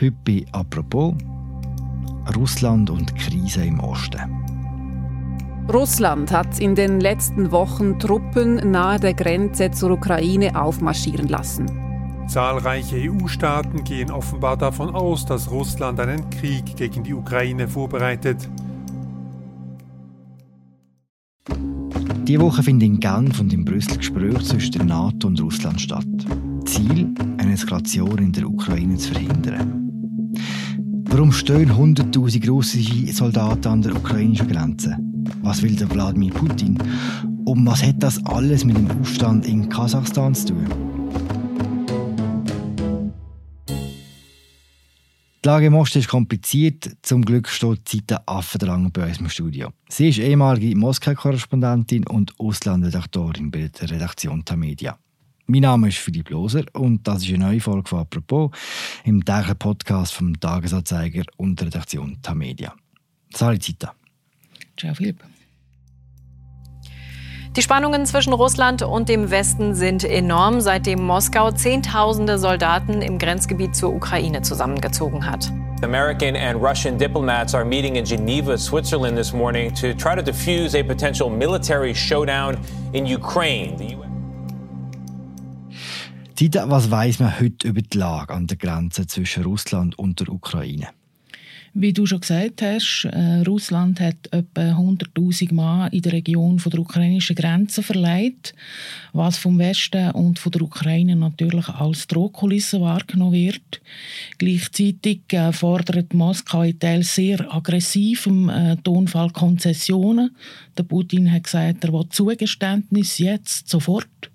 Heute bei «Apropos» Russland und Krise im Osten. Russland hat in den letzten Wochen Truppen nahe der Grenze zur Ukraine aufmarschieren lassen. Zahlreiche EU-Staaten gehen offenbar davon aus, dass Russland einen Krieg gegen die Ukraine vorbereitet. Diese Woche finden in Genf und in Brüssel Gespräche zwischen der NATO und Russland statt. Ziel, eine Eskalation in der Ukraine zu verhindern. Warum stehen 100.000 russische Soldaten an der ukrainischen Grenze? Was will der Wladimir Putin? Und was hat das alles mit dem Aufstand in Kasachstan zu tun? Die Lage im Osten ist kompliziert. Zum Glück steht Zita Affendrang bei uns im Studio. Sie ist ehemalige Moskau-Korrespondentin und Auslandredaktorin bei der Redaktion Tamedia. Mein Name ist Philipp Loser und das ist eine neue Folge von «Apropos» im täglichen Podcast vom Tagesanzeiger und der Redaktion Tamedia. Salut Zita. Ciao Philipp. Die Spannungen zwischen Russland und dem Westen sind enorm, seitdem Moskau Zehntausende Soldaten im Grenzgebiet zur Ukraine zusammengezogen hat. American and Russian diplomats are meeting in Geneva, Switzerland this morning to try to defuse a potential military showdown in Ukraine. Zita, was weiß man heute über die Lage an der Grenze zwischen Russland und der Ukraine? Wie du schon gesagt hast, äh, Russland hat etwa 100.000 Mann in der Region von der ukrainischen Grenze verleiht, was vom Westen und von der Ukraine natürlich als Drohkulisse wahrgenommen wird. Gleichzeitig äh, fordert Moskau in Teil sehr aggressiv im äh, Tonfall Konzessionen. Der Putin hat gesagt, er will Zugeständnis jetzt sofort.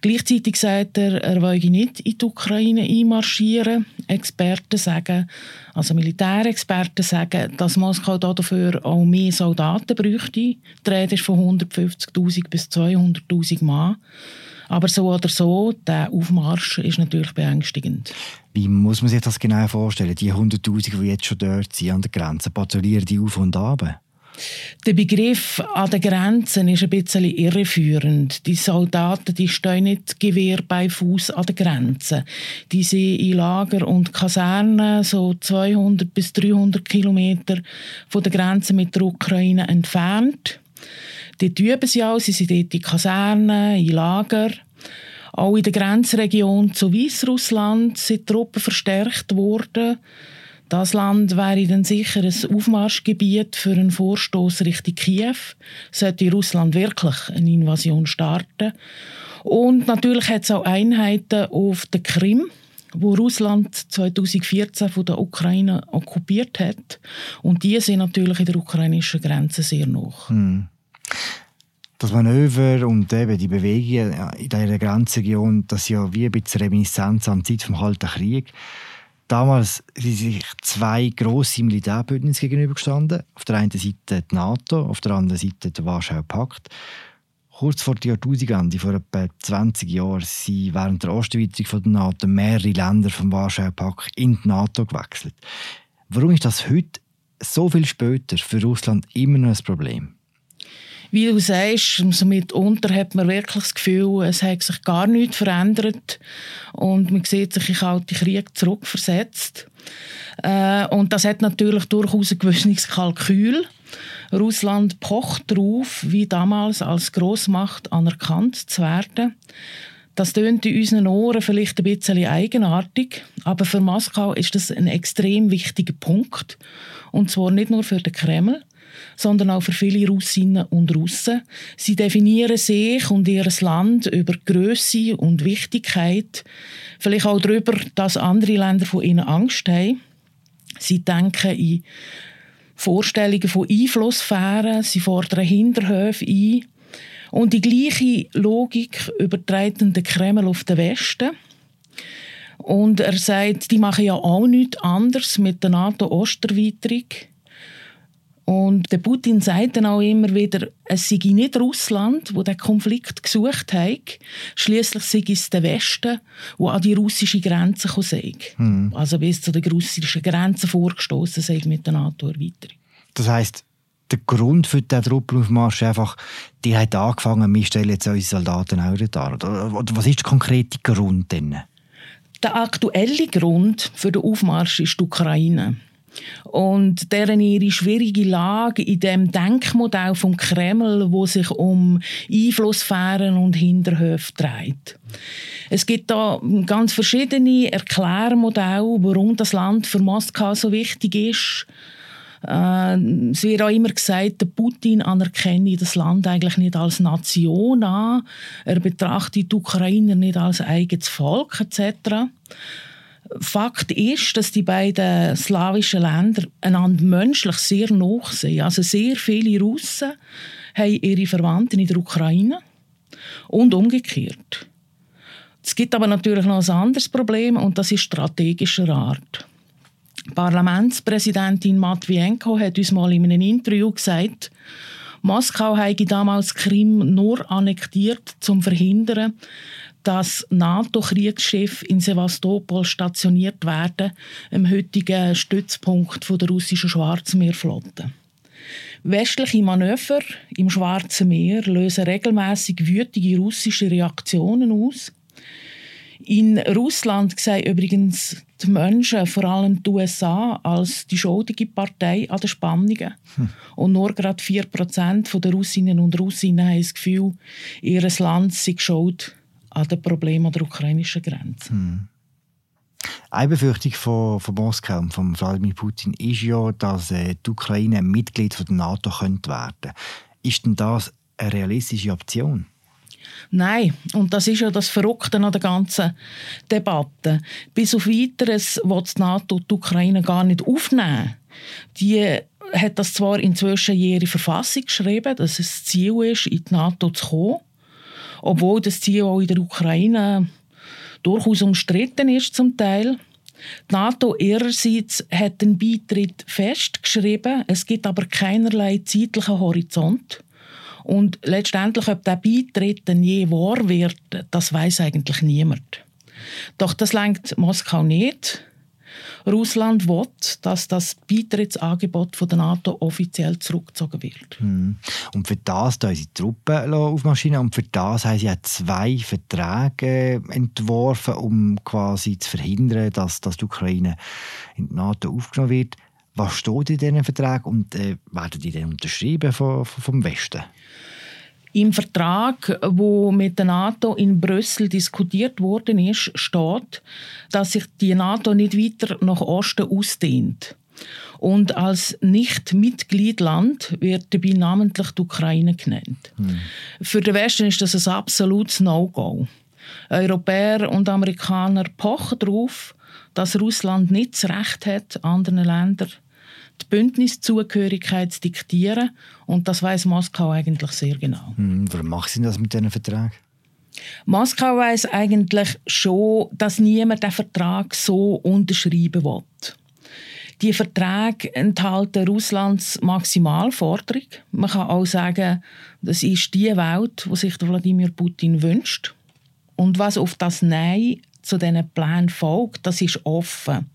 Gleichzeitig sagt er, er wolle nicht in die Ukraine einmarschieren. Experten sagen, also Militärexperten sagen, dass Moskau dafür auch mehr Soldaten bräuchte. Die Rede ist von 150.000 bis 200.000 Mann. Aber so oder so, der Aufmarsch ist natürlich beängstigend. Wie muss man sich das genau vorstellen? Die 100.000, die jetzt schon dort sind an der Grenze, patrouillieren die auf und ab? Der Begriff an den Grenzen ist ein bisschen irreführend. Die Soldaten die stehen nicht Gewehr bei Fuß an den Grenzen. Die sind in Lager und Kasernen so 200 bis 300 Kilometer von der Grenze mit der Ukraine entfernt. Dort üben sie auch, sie sind dort in Kasernen, in Lager. Auch in der Grenzregion zu Weißrussland sind Truppen verstärkt worden. Das Land wäre dann sicher ein Aufmarschgebiet für einen Vorstoß Richtung Kiew, sollte Russland wirklich eine Invasion starten. Und natürlich hat es auch Einheiten auf der Krim, wo Russland 2014 von der Ukraine okkupiert hat. Und die sind natürlich in der ukrainischen Grenze sehr noch. Hm. Das Manöver und eben die Bewegungen in dieser Grenzregion, das ist ja wie ein bisschen Reminiszenz an die Zeit des Kalten Krieges. Damals sind sich zwei grosse Militärbündnisse gegenübergestanden. Auf der einen Seite die NATO, auf der anderen Seite der Warschauer Pakt. Kurz vor der Jahrtausendwende, vor etwa 20 Jahren, sind während der Osterweiterung der NATO mehrere Länder vom Warschauer Pakt in die NATO gewechselt. Warum ist das heute, so viel später, für Russland immer noch ein Problem? Wie du sagst, also mitunter hat man wirklich das Gefühl, es hat sich gar nichts verändert und man sieht sich in den Kalten Krieg zurückversetzt. Äh, und das hat natürlich durchaus ein gewisses Kalkül. Russland pocht darauf, wie damals als Großmacht anerkannt zu werden. Das tönt in unseren Ohren vielleicht ein bisschen eigenartig, aber für Moskau ist das ein extrem wichtiger Punkt. Und zwar nicht nur für den Kreml, sondern auch für viele Russinnen und Russen. Sie definieren sich und ihr Land über Größe und Wichtigkeit, vielleicht auch darüber, dass andere Länder von ihnen Angst haben. Sie denken in Vorstellungen von Einflusssphären, sie fordern Hinterhöfe ein. Und die gleiche Logik übertreibt der Kreml auf den Westen. Und er sagt, die machen ja auch nichts anderes mit der NATO-Osterweiterung. Und der Putin sagt dann auch immer wieder, es sei nicht Russland, wo der Konflikt gesucht hat. Schließlich sei es der Westen, wo an die russische Grenze sei. Hm. Also bis zu den russischen Grenzen vorgestoßen sei mit der NATO-Erweiterung. Das heißt, der Grund für den Truppenaufmarsch ist einfach, die hat angefangen, wir stellen jetzt unsere Soldaten auch da. Oder was ist der konkrete Grund denn? Der aktuelle Grund für den Aufmarsch ist die Ukraine. Und deren ihre schwierige Lage in dem Denkmodell vom Kreml, wo sich um Einflusssphären und Hinterhöfe dreht. Es gibt da ganz verschiedene Erklärmodelle, warum das Land für Moskau so wichtig ist. Äh, es wird auch immer gesagt, der Putin anerkenne das Land eigentlich nicht als Nation an. Er betrachtet die Ukrainer nicht als eigenes Volk etc. Fakt ist, dass die beiden slawischen Länder einander menschlich sehr nah sind. Also sehr viele Russen haben ihre Verwandten in der Ukraine und umgekehrt. Es gibt aber natürlich noch ein anderes Problem und das ist strategischer Art. Parlamentspräsidentin Matvienko hat uns mal in einem Interview gesagt, Moskau habe damals Krim nur annektiert, um zu verhindern, dass NATO-Kriegsschiffe in Sevastopol stationiert werden, im heutigen Stützpunkt der russischen Schwarzmeerflotte. Westliche Manöver im Schwarzen Meer lösen regelmäßig wütige russische Reaktionen aus. In Russland sehen übrigens die Menschen, vor allem die USA, als die schuldige Partei an den Spannungen. Hm. Und nur gerade 4% der Russinnen und Russinnen haben das Gefühl, ihr Land sei schuld an den Problemen an der ukrainischen Grenze. Hm. Eine Befürchtung von, von Moskau und von Wladimir Putin ist ja, dass äh, die Ukraine Mitglied von der NATO könnte werden Ist denn das eine realistische Option? Nein, und das ist ja das Verrückte an der ganzen Debatte. Bis auf Weiteres will die NATO die Ukraine gar nicht aufnehmen. Die hat das zwar inzwischen in ihre Verfassung geschrieben, dass es das Ziel ist, in die NATO zu kommen obwohl das Ziel auch in der Ukraine durchaus umstritten ist zum Teil. Die NATO ihrerseits hat den Beitritt festgeschrieben, es gibt aber keinerlei zeitlichen Horizont. Und letztendlich, ob der Beitritt denn je wahr wird, das weiß eigentlich niemand. Doch das lenkt Moskau nicht. Russland will, dass das Beitrittsangebot von der NATO offiziell zurückgezogen wird. Hm. Und für das haben sie Truppen aufmarschieren und für das haben sie zwei Verträge entworfen, um quasi zu verhindern, dass, dass die Ukraine in die NATO aufgenommen wird. Was steht in diesen Verträgen und äh, werden die dann unterschrieben vom, vom Westen? Im Vertrag, wo mit der NATO in Brüssel diskutiert worden ist, steht, dass sich die NATO nicht weiter nach Osten ausdehnt. Und als Nicht-Mitgliedland wird dabei namentlich die Ukraine genannt. Hm. Für den Westen ist das ein absolutes No-Go. Europäer und Amerikaner pochen darauf, dass Russland nicht das Recht hat, anderen Ländern die Bündniszugehörigkeit zu diktieren. Und das weiß Moskau eigentlich sehr genau. Hm, warum macht sie das mit diesem Vertrag? Moskau weiß eigentlich schon, dass niemand den Vertrag so unterschreiben will. Die Verträge enthalten Russlands Maximalforderung. Man kann auch sagen, das ist die Welt, die sich Wladimir Putin wünscht. Und was auf das Nein zu diesen Plänen folgt, das ist offen.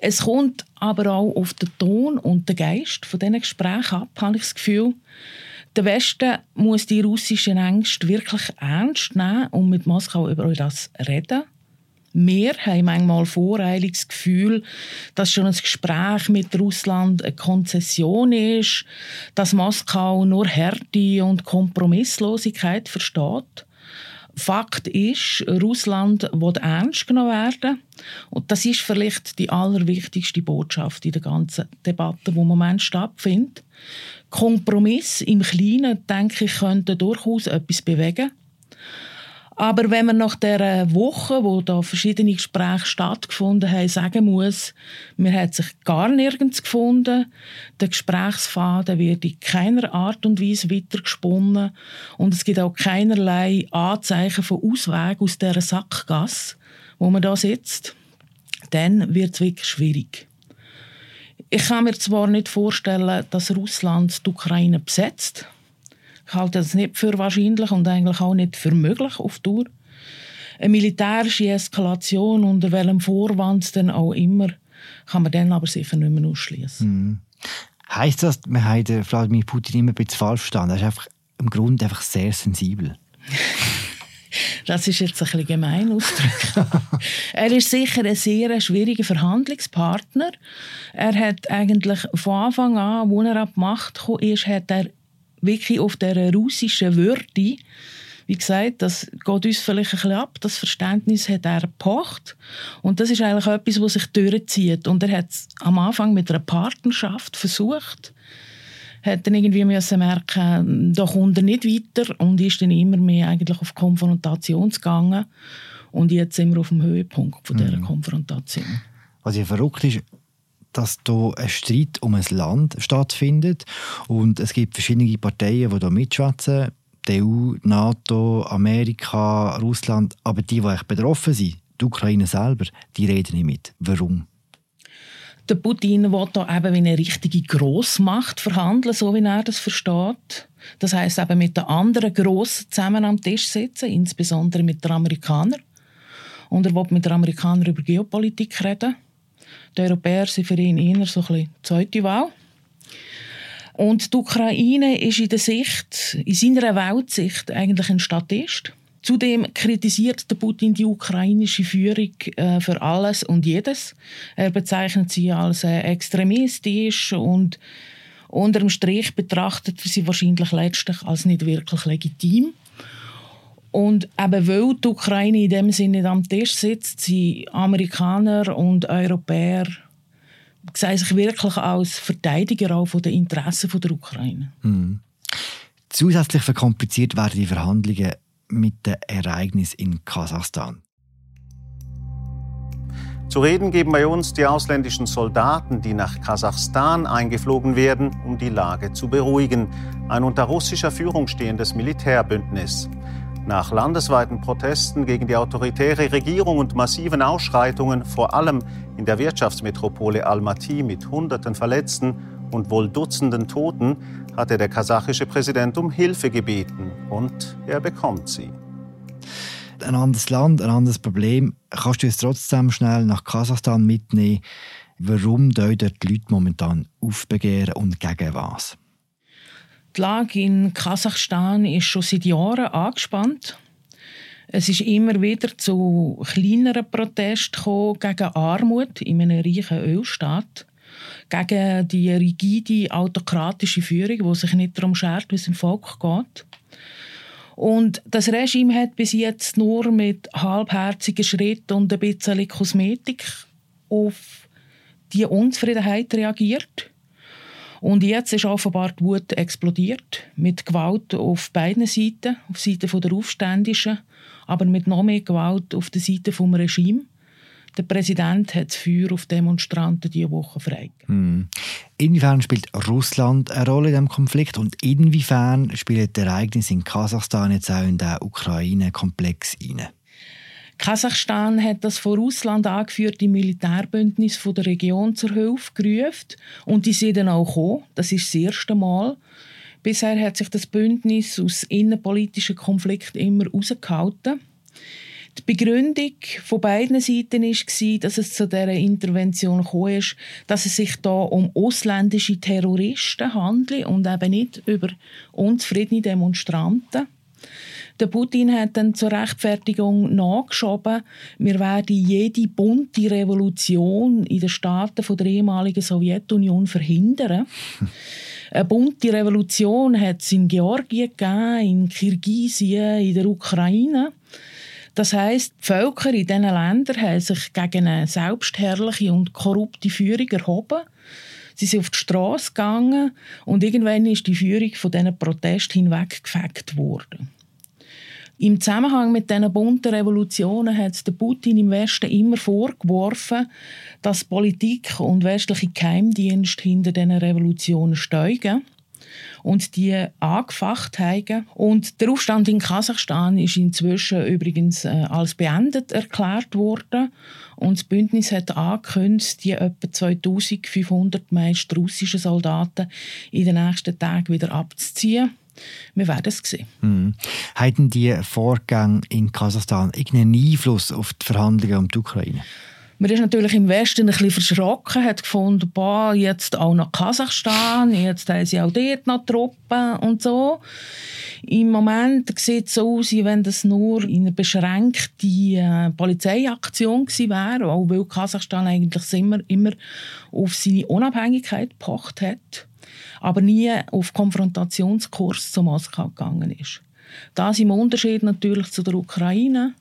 Es kommt aber auch auf den Ton und den Geist von diesen Gesprächen ab, habe ich das Gefühl. Der Westen muss die russischen Ängste wirklich ernst nehmen und mit Moskau über das reden. Wir haben manchmal das Gefühl, dass schon ein Gespräch mit Russland eine Konzession ist, dass Moskau nur Härte und Kompromisslosigkeit versteht. Fakt ist, Russland will ernst genommen werden. Und das ist vielleicht die allerwichtigste Botschaft in der ganzen Debatte, die im Moment stattfindet. Kompromiss im Kleinen, denke ich, könnte durchaus etwas bewegen. Aber wenn man nach der Woche, wo da verschiedene Gespräche stattgefunden haben, sagen muss, mir hat sich gar nirgends gefunden, der Gesprächsfaden wird in keiner Art und Weise weitergesponnen und es gibt auch keinerlei Anzeichen von Ausweg aus dieser Sackgasse, wo man da sitzt, dann wird es wirklich schwierig. Ich kann mir zwar nicht vorstellen, dass Russland die Ukraine besetzt, ich halte das nicht für wahrscheinlich und eigentlich auch nicht für möglich auf Tour. Eine militärische Eskalation unter welchem Vorwand denn auch immer, kann man dann aber sicher nicht mehr ausschließen. Mhm. Heißt das, wir haben Wladimir Putin immer ein bisschen falsch verstanden? Er ist einfach im Grunde einfach sehr sensibel. Das ist jetzt ein bisschen gemein ausgedrückt. er ist sicher ein sehr schwieriger Verhandlungspartner. Er hat eigentlich von Anfang an, als er an die Macht kam, ist, hat er wirklich auf der russischen Würde wie gesagt, das geht uns vielleicht ein bisschen ab. Das Verständnis hat er gepocht. Und das ist eigentlich etwas, was sich durchzieht. Und er hat es am Anfang mit einer Partnerschaft versucht. Hat dann irgendwie müssen merken, da kommt er nicht weiter und ist dann immer mehr eigentlich auf Konfrontation gegangen. Und jetzt sind wir auf dem Höhepunkt von dieser mhm. Konfrontation. Was ja verrückt ist, dass hier ein Streit um ein Land stattfindet und es gibt verschiedene Parteien, die hier mitschwätzen die EU, NATO, Amerika, Russland, aber die, die betroffen sind, die Ukraine selber, die reden nicht mit. Warum? Der Putin will da eben wie eine richtige Grossmacht verhandeln, so wie er das versteht. Das heißt eben mit den anderen Grossen zusammen am Tisch sitzen, insbesondere mit den Amerikanern. Und er will mit den Amerikanern über Geopolitik reden. Die Europäer sind für ihn eher so ein zweite Wahl. Und die Ukraine ist in der Sicht, in seiner Weltsicht eigentlich ein Statist. Zudem kritisiert der Putin die ukrainische Führung äh, für alles und jedes. Er bezeichnet sie als äh, extremistisch und unter dem Strich betrachtet er sie wahrscheinlich letztlich als nicht wirklich legitim. Und eben weil die Ukraine in dem Sinne nicht am Tisch sitzt, sind Amerikaner und Europäer sehen sich wirklich als Verteidiger auch von den Interessen der Ukraine. Mhm. Zusätzlich verkompliziert werden die Verhandlungen mit dem Ereignis in Kasachstan. Zu reden geben bei uns die ausländischen Soldaten, die nach Kasachstan eingeflogen werden, um die Lage zu beruhigen. Ein unter russischer Führung stehendes Militärbündnis. Nach landesweiten Protesten gegen die autoritäre Regierung und massiven Ausschreitungen, vor allem in der Wirtschaftsmetropole Almaty mit Hunderten Verletzten und wohl Dutzenden Toten, hatte der kasachische Präsident um Hilfe gebeten. Und er bekommt sie. Ein anderes Land, ein anderes Problem. Kannst du es trotzdem schnell nach Kasachstan mitnehmen? Warum dort die Leute momentan aufbegehren und gegen was? Die Lage in Kasachstan ist schon seit Jahren angespannt. Es ist immer wieder zu kleineren Protesten gegen Armut in einem reichen Ölstaat, gegen die rigide autokratische Führung, die sich nicht darum schert, wie es dem Volk geht. Und das Regime hat bis jetzt nur mit halbherzigen Schritten und ein bisschen Kosmetik auf die Unzufriedenheit reagiert. Und jetzt ist offenbar die Wut explodiert, mit Gewalt auf beiden Seiten, auf Seite der Aufständischen, aber mit noch mehr Gewalt auf der Seite des Regimes. Der Präsident hat das Feuer auf Demonstranten diese Woche freigegeben. Hm. Inwiefern spielt Russland eine Rolle in diesem Konflikt und inwiefern spielt das Ereignis in Kasachstan jetzt auch in den Ukraine-Komplex hinein? Kasachstan hat das von Russland angeführte Militärbündnis von der Region zur Hilfe gerufen und die sind dann auch gekommen. Das ist das erste Mal. Bisher hat sich das Bündnis aus innenpolitischen Konflikten immer herausgehalten. Die Begründung von beiden Seiten war, dass es zu dieser Intervention gekommen ist, dass es sich da um ausländische Terroristen handelt und eben nicht über unzufriedene Demonstranten. Der Putin hat dann zur Rechtfertigung nachgeschoben, wir werden jede bunte Revolution in den Staaten der ehemaligen Sowjetunion verhindern. Eine bunte Revolution hat es in Georgien gegeben, in Kirgisien, in der Ukraine. Das heißt, die Völker in diesen Ländern haben sich gegen eine selbstherrliche und korrupte Führung erhoben. Sie sind auf die Straße gegangen und irgendwann ist die Führung von diesen Protesten hinweggefegt worden. Im Zusammenhang mit diesen bunten Revolutionen hat der Putin im Westen immer vorgeworfen, dass Politik und westliche Geheimdienste hinter diesen Revolutionen steigen und die angefacht haben. Und der Aufstand in Kasachstan ist inzwischen übrigens äh, als beendet erklärt worden. Und das Bündnis hat angekündigt, die etwa 2500 meist russischen Soldaten in den nächsten Tagen wieder abzuziehen. Wir werden es sehen. Mhm. Haben die Vorgänge in Kasachstan irgendeinen Einfluss auf die Verhandlungen um die Ukraine? Man ist natürlich im Westen ein bisschen verschrocken, hat gefunden, boah, jetzt auch nach Kasachstan, jetzt haben sie auch dort noch Truppen und so. Im Moment sieht es so aus, wie wenn das nur in einer beschränkten äh, Polizeiaktion gewesen wäre, auch weil Kasachstan eigentlich immer, immer auf seine Unabhängigkeit gepocht hat, aber nie auf Konfrontationskurs zu Moskau gegangen ist. Das im Unterschied natürlich zu der Ukraine,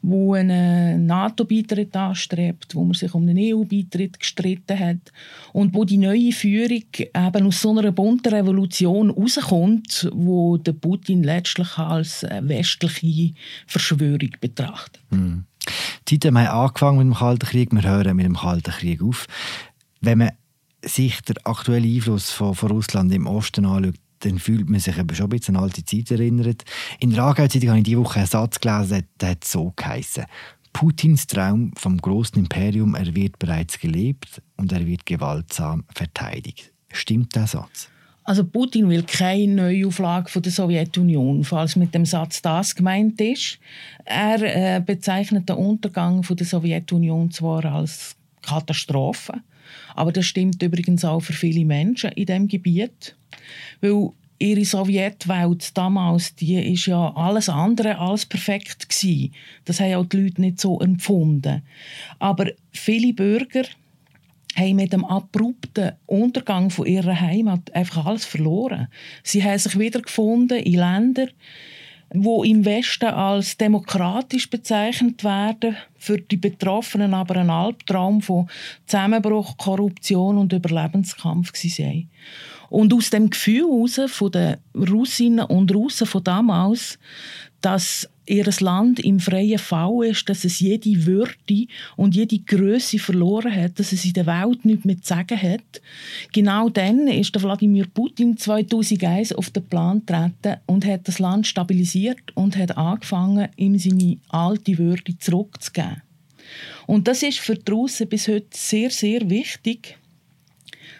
wo einen NATO-Beitritt anstrebt, wo man sich um einen EU-Beitritt gestritten hat und wo die neue Führung eben aus so einer bunten Revolution rauskommt, wo der Putin letztlich als westliche Verschwörung betrachtet. Hm. Die Zeit haben angefangen mit dem Kalten Krieg, wir hören mit dem Kalten Krieg auf. Wenn man sich den aktuellen Einfluss von, von Russland im Osten anschaut, dann fühlt man sich eben schon ein bisschen an alte Zeit erinnert. In der Aargau-Zeitung habe ich diese Woche einen Satz gelesen, der hat so geheißen. Putins Traum vom großen Imperium, er wird bereits gelebt und er wird gewaltsam verteidigt. Stimmt der Satz? Also Putin will keine Neuauflage von der Sowjetunion, falls mit dem Satz das gemeint ist. Er äh, bezeichnet den Untergang der Sowjetunion zwar als Katastrophe, aber das stimmt übrigens auch für viele Menschen in dem Gebiet. Weil ihre Sowjetwelt damals, die ist ja alles andere als perfekt gewesen. Das haben auch die Leute nicht so empfunden. Aber viele Bürger haben mit dem abrupten Untergang von ihrer Heimat einfach alles verloren. Sie haben sich wiedergefunden in Ländern, wo im Westen als demokratisch bezeichnet werden, für die Betroffenen aber ein Albtraum von Zusammenbruch, Korruption und Überlebenskampf waren. Und aus dem Gefühl heraus von den Russinnen und Russen von damals, dass ihr Land im freien Fall ist, dass es jede Würde und jede Größe verloren hat, dass es in der Welt nichts mehr zu sagen hat. Genau dann ist der Wladimir Putin 2001 auf den Plan getreten und hat das Land stabilisiert und hat angefangen, ihm seine alte Würde zurückzugeben. Und das ist für die Russen bis heute sehr, sehr wichtig,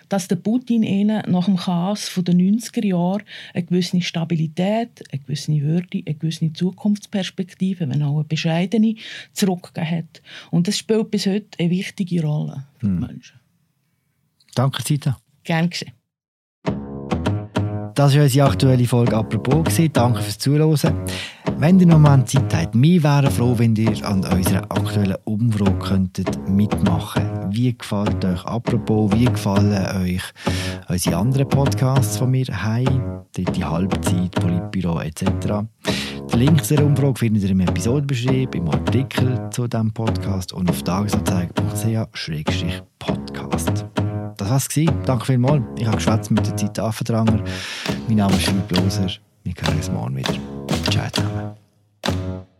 dass der Putin ihnen nach dem Chaos der 90er Jahre eine gewisse Stabilität, eine gewisse Würde, eine gewisse Zukunftsperspektive, wenn auch eine bescheidene, zurückgegeben hat. Und das spielt bis heute eine wichtige Rolle für die hm. Menschen. Danke, Zita. Gerne geschehen. Das war unsere aktuelle Folge «Apropos». Danke fürs Zuhören. Wenn ihr noch mal Zeit habt, wir wären froh, wenn ihr an unserer aktuellen Umfrage könntet mitmachen Wie gefällt euch «Apropos»? Wie gefallen euch unsere anderen Podcasts von mir «Heim», «Dritte Halbzeit», «Politbüro» etc.? Den Link zu der Umfrage findet ihr im Episodenbeschrieb, im Artikel zu diesem Podcast und auf tagesanzeiger.ch-podcast. Das war's. Danke vielmals. Ich habe geschwätzt mit der Zeit Affendranger. Mein Name ist Philipp Loser. Wir hören uns morgen wieder. Ciao. Thank you.